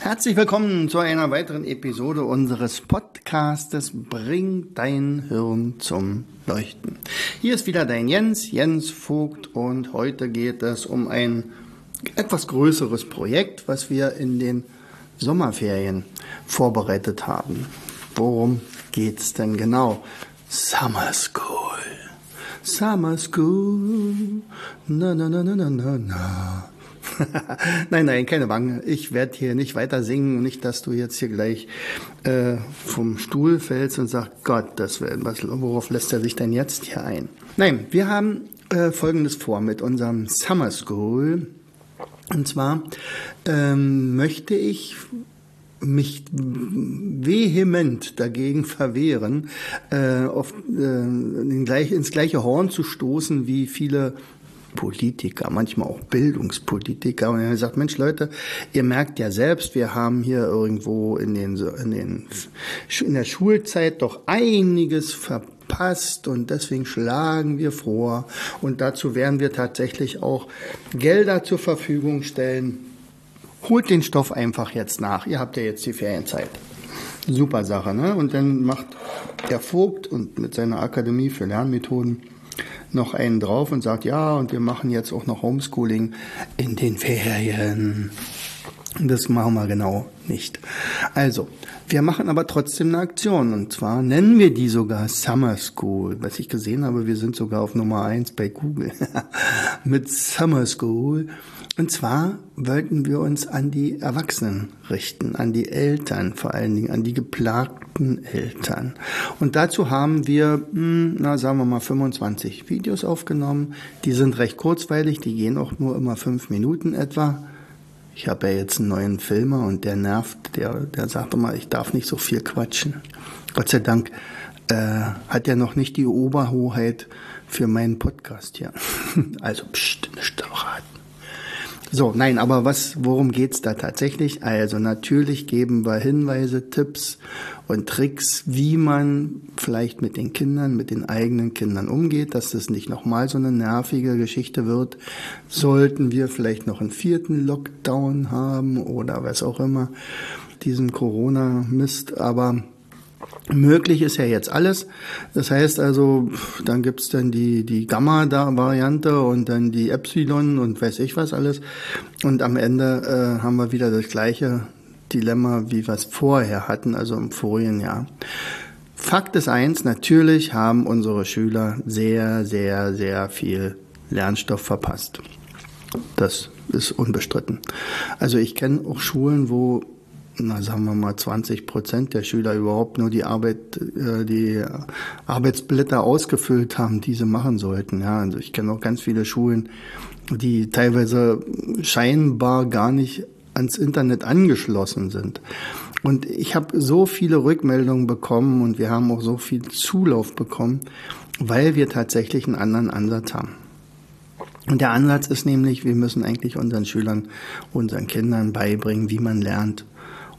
Herzlich willkommen zu einer weiteren Episode unseres Podcastes Bring dein Hirn zum Leuchten. Hier ist wieder dein Jens, Jens Vogt und heute geht es um ein etwas größeres Projekt, was wir in den Sommerferien vorbereitet haben. Worum geht's denn genau? Summer School. Summer School. Na na na na na na na. nein, nein, keine Wange. Ich werde hier nicht weiter singen. Nicht, dass du jetzt hier gleich äh, vom Stuhl fällst und sagst, Gott, das will, was, worauf lässt er sich denn jetzt hier ein? Nein, wir haben äh, Folgendes vor mit unserem Summer School. Und zwar ähm, möchte ich mich vehement dagegen verwehren, äh, auf, äh, ins gleiche Horn zu stoßen wie viele Politiker, manchmal auch Bildungspolitiker. Und er sagt, Mensch Leute, ihr merkt ja selbst, wir haben hier irgendwo in, den, in, den, in der Schulzeit doch einiges verpasst und deswegen schlagen wir vor. Und dazu werden wir tatsächlich auch Gelder zur Verfügung stellen. Holt den Stoff einfach jetzt nach. Ihr habt ja jetzt die Ferienzeit. Super Sache, ne? Und dann macht der Vogt und mit seiner Akademie für Lernmethoden noch einen drauf und sagt, ja, und wir machen jetzt auch noch Homeschooling in den Ferien. Das machen wir genau nicht. Also, wir machen aber trotzdem eine Aktion und zwar nennen wir die sogar Summer School. Was ich gesehen habe, wir sind sogar auf Nummer eins bei Google mit Summer School. Und zwar wollten wir uns an die Erwachsenen richten, an die Eltern, vor allen Dingen an die geplagten Eltern. Und dazu haben wir, hm, na sagen wir mal, 25 Videos aufgenommen. Die sind recht kurzweilig, die gehen auch nur immer fünf Minuten etwa. Ich habe ja jetzt einen neuen Filmer und der nervt, der, der sagt immer, ich darf nicht so viel quatschen. Gott sei Dank äh, hat er noch nicht die Oberhoheit für meinen Podcast hier. also, pst, nicht verraten. So, nein, aber was, worum geht's da tatsächlich? Also natürlich geben wir Hinweise, Tipps und Tricks, wie man vielleicht mit den Kindern, mit den eigenen Kindern umgeht, dass das nicht nochmal so eine nervige Geschichte wird. Sollten wir vielleicht noch einen vierten Lockdown haben oder was auch immer, diesen Corona-Mist, aber Möglich ist ja jetzt alles. Das heißt also, dann gibt's dann die, die Gamma-Variante und dann die Epsilon und weiß ich was alles. Und am Ende äh, haben wir wieder das gleiche Dilemma, wie wir es vorher hatten, also im vorigen Jahr. Fakt ist eins, natürlich haben unsere Schüler sehr, sehr, sehr viel Lernstoff verpasst. Das ist unbestritten. Also ich kenne auch Schulen, wo na sagen wir mal 20 Prozent der Schüler überhaupt nur die Arbeit, äh, die Arbeitsblätter ausgefüllt haben, die sie machen sollten. Ja, also ich kenne auch ganz viele Schulen, die teilweise scheinbar gar nicht ans Internet angeschlossen sind. Und ich habe so viele Rückmeldungen bekommen und wir haben auch so viel Zulauf bekommen, weil wir tatsächlich einen anderen Ansatz haben. Und der Ansatz ist nämlich, wir müssen eigentlich unseren Schülern, unseren Kindern beibringen, wie man lernt.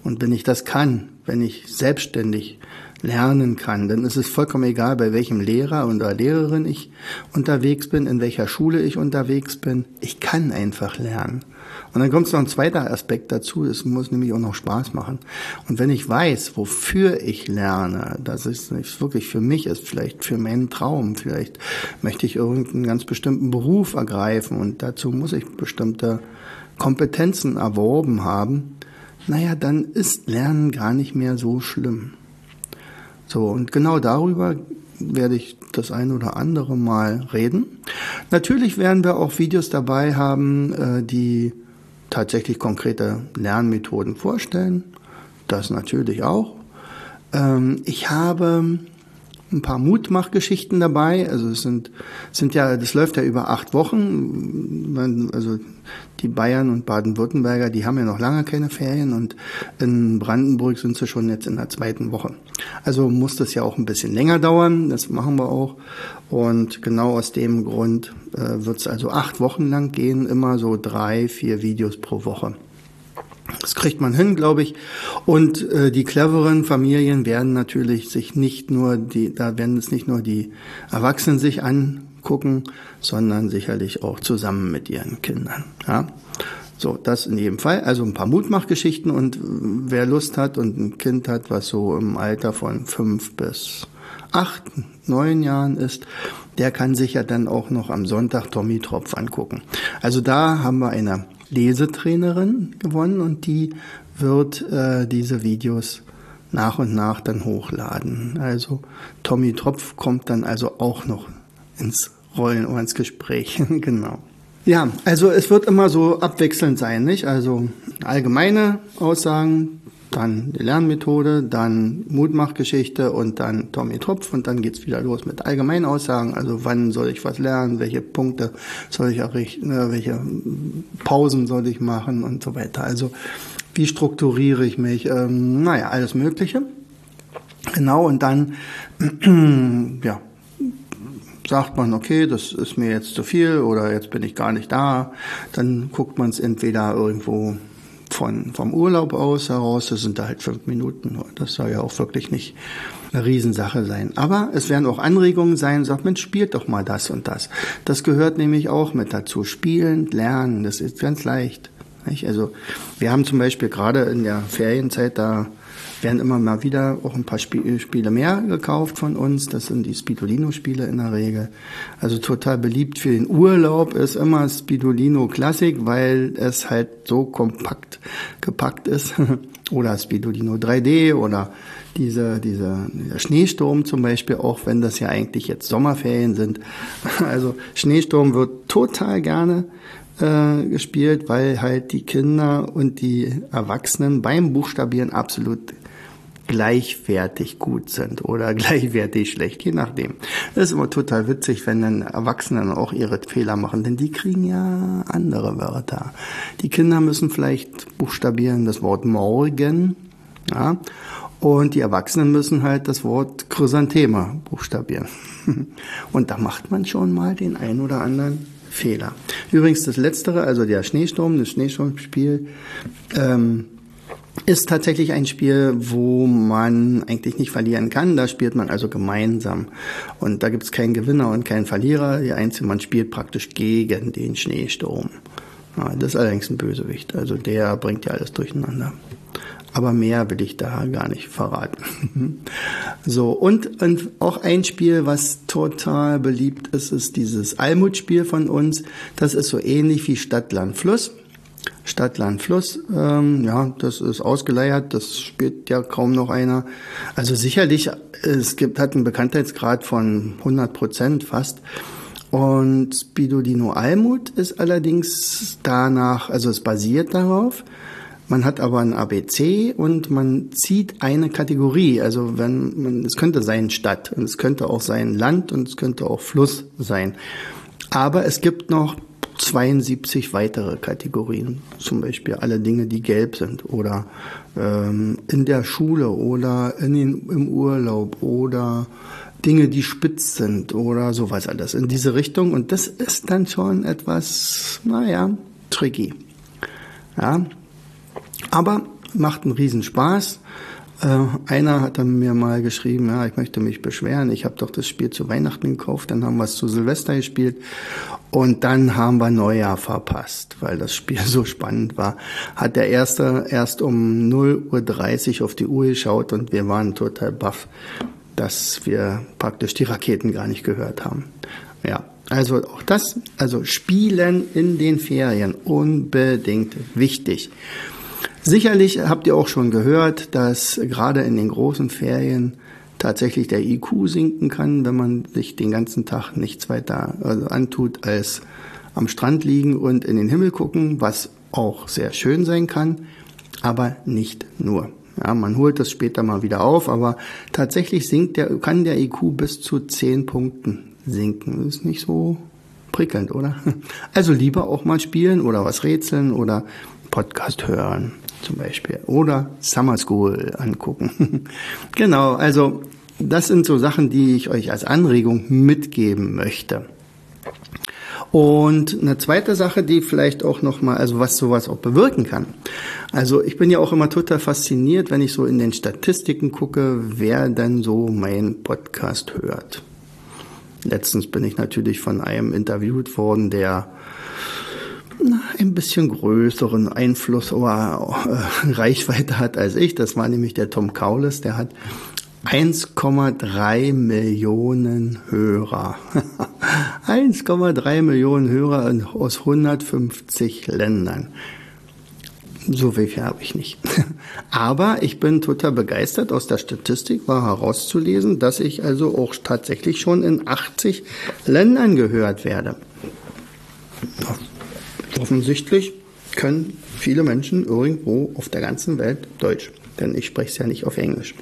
Und wenn ich das kann, wenn ich selbstständig lernen kann, dann ist es vollkommen egal, bei welchem Lehrer oder Lehrerin ich unterwegs bin, in welcher Schule ich unterwegs bin. Ich kann einfach lernen. Und dann kommt noch ein zweiter Aspekt dazu, es muss nämlich auch noch Spaß machen. Und wenn ich weiß, wofür ich lerne, dass es nicht wirklich für mich ist, vielleicht für meinen Traum, vielleicht möchte ich irgendeinen ganz bestimmten Beruf ergreifen und dazu muss ich bestimmte Kompetenzen erworben haben, naja, dann ist Lernen gar nicht mehr so schlimm. So, und genau darüber werde ich das ein oder andere Mal reden. Natürlich werden wir auch Videos dabei haben, äh, die tatsächlich konkrete Lernmethoden vorstellen. Das natürlich auch. Ähm, ich habe ein paar Mutmachgeschichten dabei. Also es sind, sind ja, das läuft ja über acht Wochen. Also die Bayern und Baden-Württemberger, die haben ja noch lange keine Ferien und in Brandenburg sind sie schon jetzt in der zweiten Woche. Also muss das ja auch ein bisschen länger dauern. Das machen wir auch. Und genau aus dem Grund äh, wird es also acht Wochen lang gehen, immer so drei, vier Videos pro Woche. Das kriegt man hin, glaube ich. Und äh, die cleveren Familien werden natürlich sich nicht nur die, da werden es nicht nur die Erwachsenen sich angucken, sondern sicherlich auch zusammen mit ihren Kindern. Ja. So, das in jedem Fall. Also ein paar Mutmachgeschichten und wer Lust hat und ein Kind hat, was so im Alter von fünf bis acht, neun Jahren ist, der kann sich ja dann auch noch am Sonntag Tommy Tropf angucken. Also da haben wir eine Lesetrainerin gewonnen und die wird äh, diese Videos nach und nach dann hochladen. Also Tommy Tropf kommt dann also auch noch ins Rollen oder ins Gespräch. genau. Ja, also es wird immer so abwechselnd sein, nicht? Also allgemeine Aussagen, dann die Lernmethode, dann Mutmachgeschichte und dann Tommy Tropf und dann geht's wieder los mit allgemeinen Aussagen. Also wann soll ich was lernen, welche Punkte soll ich errichten, äh, welche Pausen soll ich machen und so weiter. Also wie strukturiere ich mich? Ähm, naja, alles Mögliche. Genau, und dann, ja, sagt man, okay, das ist mir jetzt zu viel oder jetzt bin ich gar nicht da. Dann guckt man es entweder irgendwo von, vom Urlaub aus heraus, das sind da halt fünf Minuten. Das soll ja auch wirklich nicht eine Riesensache sein. Aber es werden auch Anregungen sein, sagt, Mensch, spielt doch mal das und das. Das gehört nämlich auch mit dazu. Spielen, lernen, das ist ganz leicht. Also wir haben zum Beispiel gerade in der Ferienzeit da werden immer mal wieder auch ein paar Spiele mehr gekauft von uns. Das sind die Spidolino-Spiele in der Regel. Also total beliebt für den Urlaub ist immer Spidolino Classic, weil es halt so kompakt gepackt ist. oder Spidolino 3D oder diese, diese, dieser Schneesturm zum Beispiel, auch wenn das ja eigentlich jetzt Sommerferien sind. Also Schneesturm wird total gerne äh, gespielt, weil halt die Kinder und die Erwachsenen beim Buchstabieren absolut gleichwertig gut sind oder gleichwertig schlecht, je nachdem. Das ist immer total witzig, wenn dann Erwachsene auch ihre Fehler machen, denn die kriegen ja andere Wörter. Die Kinder müssen vielleicht buchstabieren das Wort morgen, ja, und die Erwachsenen müssen halt das Wort Chrysanthema buchstabieren. Und da macht man schon mal den ein oder anderen Fehler. Übrigens das Letztere, also der Schneesturm, das Schneesturmspiel, ähm, ist tatsächlich ein Spiel, wo man eigentlich nicht verlieren kann. Da spielt man also gemeinsam. Und da gibt es keinen Gewinner und keinen Verlierer. Die einzige, man spielt praktisch gegen den Schneesturm. Ja, das ist allerdings ein Bösewicht. Also der bringt ja alles durcheinander. Aber mehr will ich da gar nicht verraten. so, und, und auch ein Spiel, was total beliebt ist, ist dieses Almut-Spiel von uns. Das ist so ähnlich wie Stadt, Land, Fluss. Stadt, Land, Fluss, ähm, ja, das ist ausgeleiert, das spielt ja kaum noch einer. Also sicherlich, es gibt, hat einen Bekanntheitsgrad von 100 Prozent fast. Und Spidolino Almut ist allerdings danach, also es basiert darauf, man hat aber ein ABC und man zieht eine Kategorie. Also wenn man, es könnte sein Stadt und es könnte auch sein Land und es könnte auch Fluss sein. Aber es gibt noch 72 weitere Kategorien, zum Beispiel alle Dinge, die gelb sind oder ähm, in der Schule oder in den, im Urlaub oder Dinge, die spitz sind oder sowas alles in diese Richtung. Und das ist dann schon etwas, naja, tricky. Ja, aber macht einen Riesenspaß. Äh, einer hat dann mir mal geschrieben, ja, ich möchte mich beschweren, ich habe doch das Spiel zu Weihnachten gekauft, dann haben wir es zu Silvester gespielt und dann haben wir Neujahr verpasst, weil das Spiel so spannend war. Hat der Erste erst um 0.30 Uhr auf die Uhr geschaut und wir waren total baff, dass wir praktisch die Raketen gar nicht gehört haben. Ja, also auch das, also Spielen in den Ferien, unbedingt wichtig. Sicherlich habt ihr auch schon gehört, dass gerade in den großen Ferien tatsächlich der IQ sinken kann, wenn man sich den ganzen Tag nichts weiter also antut als am Strand liegen und in den Himmel gucken, was auch sehr schön sein kann, aber nicht nur. Ja, man holt das später mal wieder auf, aber tatsächlich sinkt der, kann der IQ bis zu 10 Punkten sinken. Das ist nicht so prickelnd, oder? Also lieber auch mal spielen oder was rätseln oder Podcast hören zum Beispiel oder Summer School angucken. genau, also das sind so Sachen, die ich euch als Anregung mitgeben möchte. Und eine zweite Sache, die vielleicht auch noch mal, also was sowas auch bewirken kann. Also ich bin ja auch immer total fasziniert, wenn ich so in den Statistiken gucke, wer denn so mein Podcast hört. Letztens bin ich natürlich von einem interviewt worden, der ein bisschen größeren Einfluss oder äh, Reichweite hat als ich. Das war nämlich der Tom Kaulis, der hat 1,3 Millionen Hörer. 1,3 Millionen Hörer aus 150 Ländern. So viel habe ich nicht. Aber ich bin total begeistert. Aus der Statistik war herauszulesen, dass ich also auch tatsächlich schon in 80 Ländern gehört werde. Offensichtlich können viele Menschen irgendwo auf der ganzen Welt Deutsch, denn ich spreche es ja nicht auf Englisch.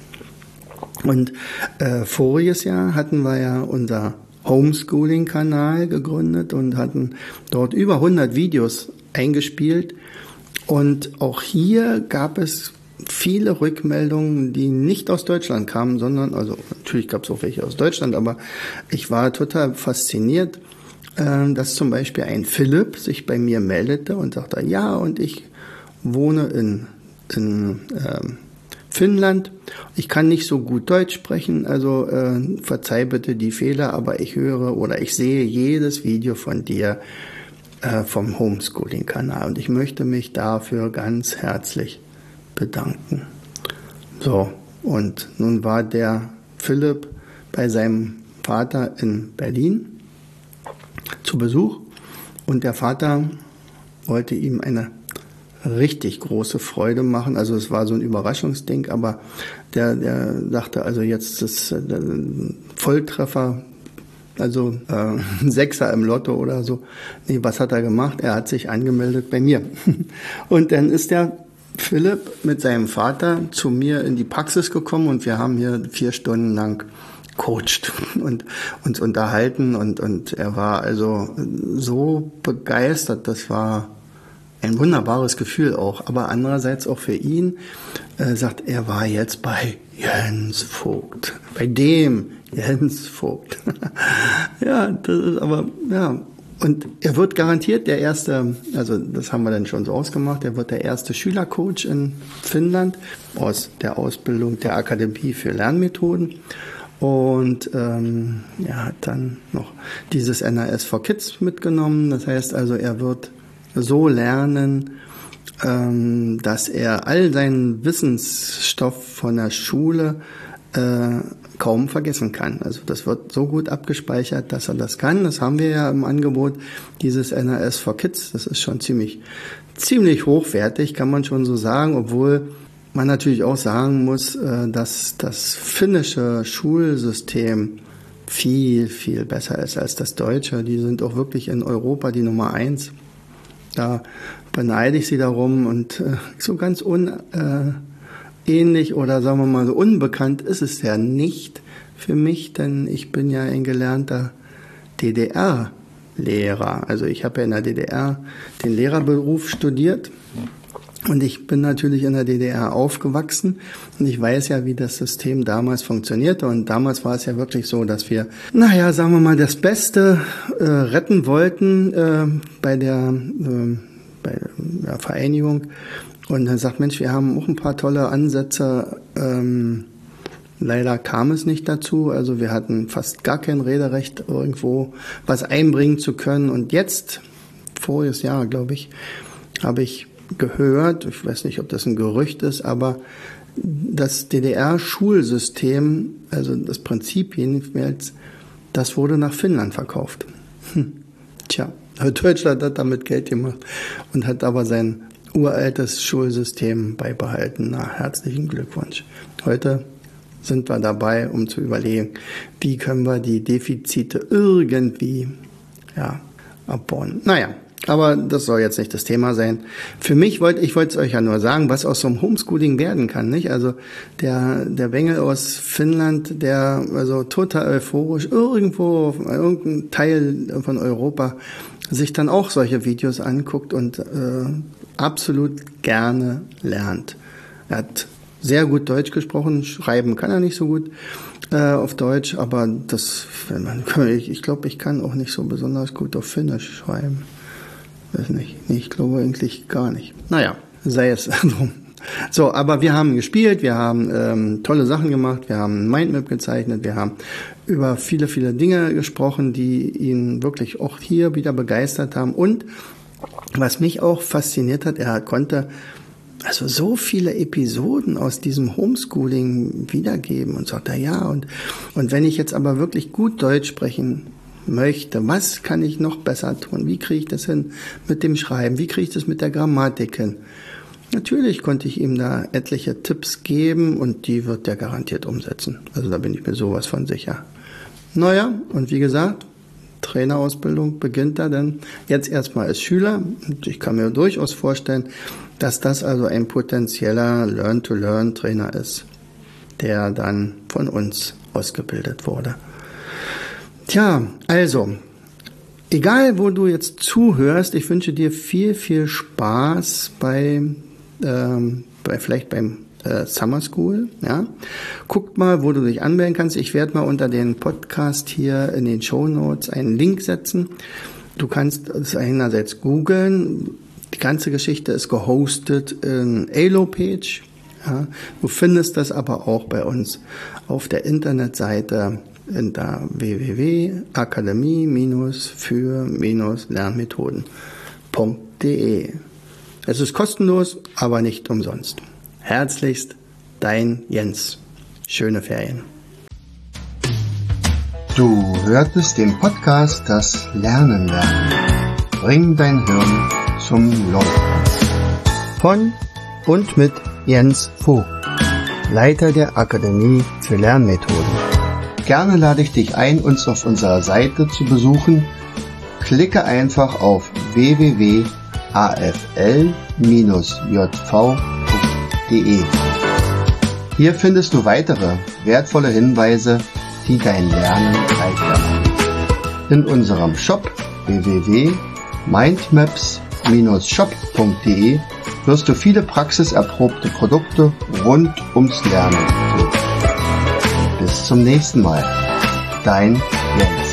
Und äh, voriges Jahr hatten wir ja unser Homeschooling-Kanal gegründet und hatten dort über 100 Videos eingespielt. Und auch hier gab es viele Rückmeldungen, die nicht aus Deutschland kamen, sondern, also natürlich gab es auch welche aus Deutschland, aber ich war total fasziniert, dass zum Beispiel ein Philipp sich bei mir meldete und sagte, ja, und ich wohne in, in ähm, Finnland. Ich kann nicht so gut Deutsch sprechen, also äh, verzeih bitte die Fehler, aber ich höre oder ich sehe jedes Video von dir äh, vom Homeschooling-Kanal und ich möchte mich dafür ganz herzlich bedanken. So, und nun war der Philipp bei seinem Vater in Berlin zu Besuch und der Vater wollte ihm eine richtig große Freude machen. Also es war so ein Überraschungsding, aber der, der dachte also jetzt das äh, Volltreffer, also äh, ein Sechser im Lotto oder so. Nee, was hat er gemacht? Er hat sich angemeldet bei mir. Und dann ist der Philipp mit seinem Vater zu mir in die Praxis gekommen und wir haben hier vier Stunden lang coacht und uns unterhalten und, und er war also so begeistert, das war ein wunderbares Gefühl auch, aber andererseits auch für ihn äh, sagt, er war jetzt bei Jens Vogt, bei dem Jens Vogt. ja, das ist aber, ja, und er wird garantiert der erste, also das haben wir dann schon so ausgemacht, er wird der erste Schülercoach in Finnland aus der Ausbildung der Akademie für Lernmethoden. Und ähm, er hat dann noch dieses NAS for Kids mitgenommen. Das heißt also, er wird so lernen, ähm, dass er all seinen Wissensstoff von der Schule äh, kaum vergessen kann. Also das wird so gut abgespeichert, dass er das kann. Das haben wir ja im Angebot, dieses NAS for Kids. Das ist schon ziemlich, ziemlich hochwertig, kann man schon so sagen, obwohl man natürlich auch sagen muss, äh, dass das finnische Schulsystem viel, viel besser ist als das deutsche. Die sind auch wirklich in Europa die Nummer eins. Da beneide ich sie darum und äh, so ganz unähnlich äh, oder sagen wir mal so unbekannt ist es ja nicht für mich, denn ich bin ja ein gelernter DDR-Lehrer. Also ich habe ja in der DDR den Lehrerberuf studiert und ich bin natürlich in der DDR aufgewachsen und ich weiß ja, wie das System damals funktionierte. Und damals war es ja wirklich so, dass wir, naja, sagen wir mal, das Beste äh, retten wollten äh, bei, der, äh, bei der Vereinigung. Und dann sagt, Mensch, wir haben auch ein paar tolle Ansätze. Ähm, leider kam es nicht dazu. Also wir hatten fast gar kein Rederecht, irgendwo was einbringen zu können. Und jetzt, voriges Jahr, glaube ich, habe ich gehört, ich weiß nicht, ob das ein Gerücht ist, aber das DDR-Schulsystem, also das Prinzip jedenfalls, das wurde nach Finnland verkauft. Hm. Tja, Deutschland hat damit Geld gemacht und hat aber sein uraltes Schulsystem beibehalten. Na, herzlichen Glückwunsch. Heute sind wir dabei, um zu überlegen, wie können wir die Defizite irgendwie ja, abbauen. Naja, Aber das soll jetzt nicht das Thema sein. Für mich wollte ich wollte es euch ja nur sagen, was aus so einem Homeschooling werden kann, nicht? Also der der Bengel aus Finnland, der also total euphorisch irgendwo irgendein Teil von Europa sich dann auch solche Videos anguckt und äh, absolut gerne lernt. Er hat sehr gut Deutsch gesprochen, schreiben kann er nicht so gut äh, auf Deutsch, aber das, wenn man, ich, ich glaube, ich kann auch nicht so besonders gut auf Finnisch schreiben. Weiß nicht. Nee, ich glaube eigentlich gar nicht. Naja, sei es drum. So, aber wir haben gespielt, wir haben ähm, tolle Sachen gemacht, wir haben ein Mindmap gezeichnet, wir haben über viele, viele Dinge gesprochen, die ihn wirklich auch hier wieder begeistert haben. Und was mich auch fasziniert hat, er konnte also so viele Episoden aus diesem Homeschooling wiedergeben und sagt er, ja, und, und wenn ich jetzt aber wirklich gut Deutsch sprechen möchte, was kann ich noch besser tun? Wie kriege ich das hin mit dem Schreiben? Wie kriege ich das mit der Grammatik hin? Natürlich konnte ich ihm da etliche Tipps geben und die wird er garantiert umsetzen. Also da bin ich mir sowas von sicher. Naja, und wie gesagt, Trainerausbildung beginnt er dann jetzt erstmal als Schüler. Und ich kann mir durchaus vorstellen, dass das also ein potenzieller Learn-to-Learn-Trainer ist, der dann von uns ausgebildet wurde. Tja, also, egal wo du jetzt zuhörst, ich wünsche dir viel, viel Spaß bei, ähm, bei vielleicht beim äh, Summer School. Ja, guckt mal, wo du dich anmelden kannst. Ich werde mal unter den Podcast hier in den Show Notes einen Link setzen. Du kannst es einerseits googeln. Die ganze Geschichte ist gehostet in Alo-Page. Ja, du findest das aber auch bei uns auf der Internetseite in der www.akademie-für-lernmethoden.de. Es ist kostenlos, aber nicht umsonst. Herzlichst, dein Jens. Schöne Ferien. Du hörtest den Podcast Das Lernen lernen. Bring dein Hirn zum Leuchten. Von und mit Jens Vogt, Leiter der Akademie für Lernmethoden. Gerne lade ich dich ein, uns auf unserer Seite zu besuchen. Klicke einfach auf www.afl-jv.de. Hier findest du weitere wertvolle Hinweise, die dein Lernen leichter machen. In unserem Shop www.mindmaps-shop.de wirst du viele praxiserprobte Produkte rund ums Lernen. Bis zum nächsten Mal. Dein Jens.